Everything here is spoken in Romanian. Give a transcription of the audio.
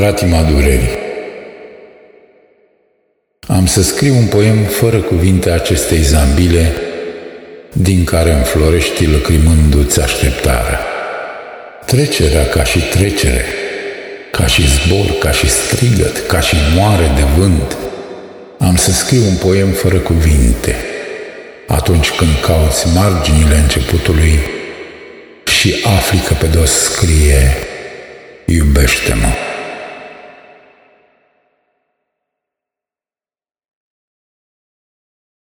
Cratima durerii Am să scriu un poem fără cuvinte acestei zambile, din care înflorești lăcrimându-ți așteptarea. Trecerea ca și trecere, ca și zbor, ca și strigăt, ca și moare de vânt. Am să scriu un poem fără cuvinte, atunci când cauți marginile începutului și afli că pe dos scrie Iubește-mă.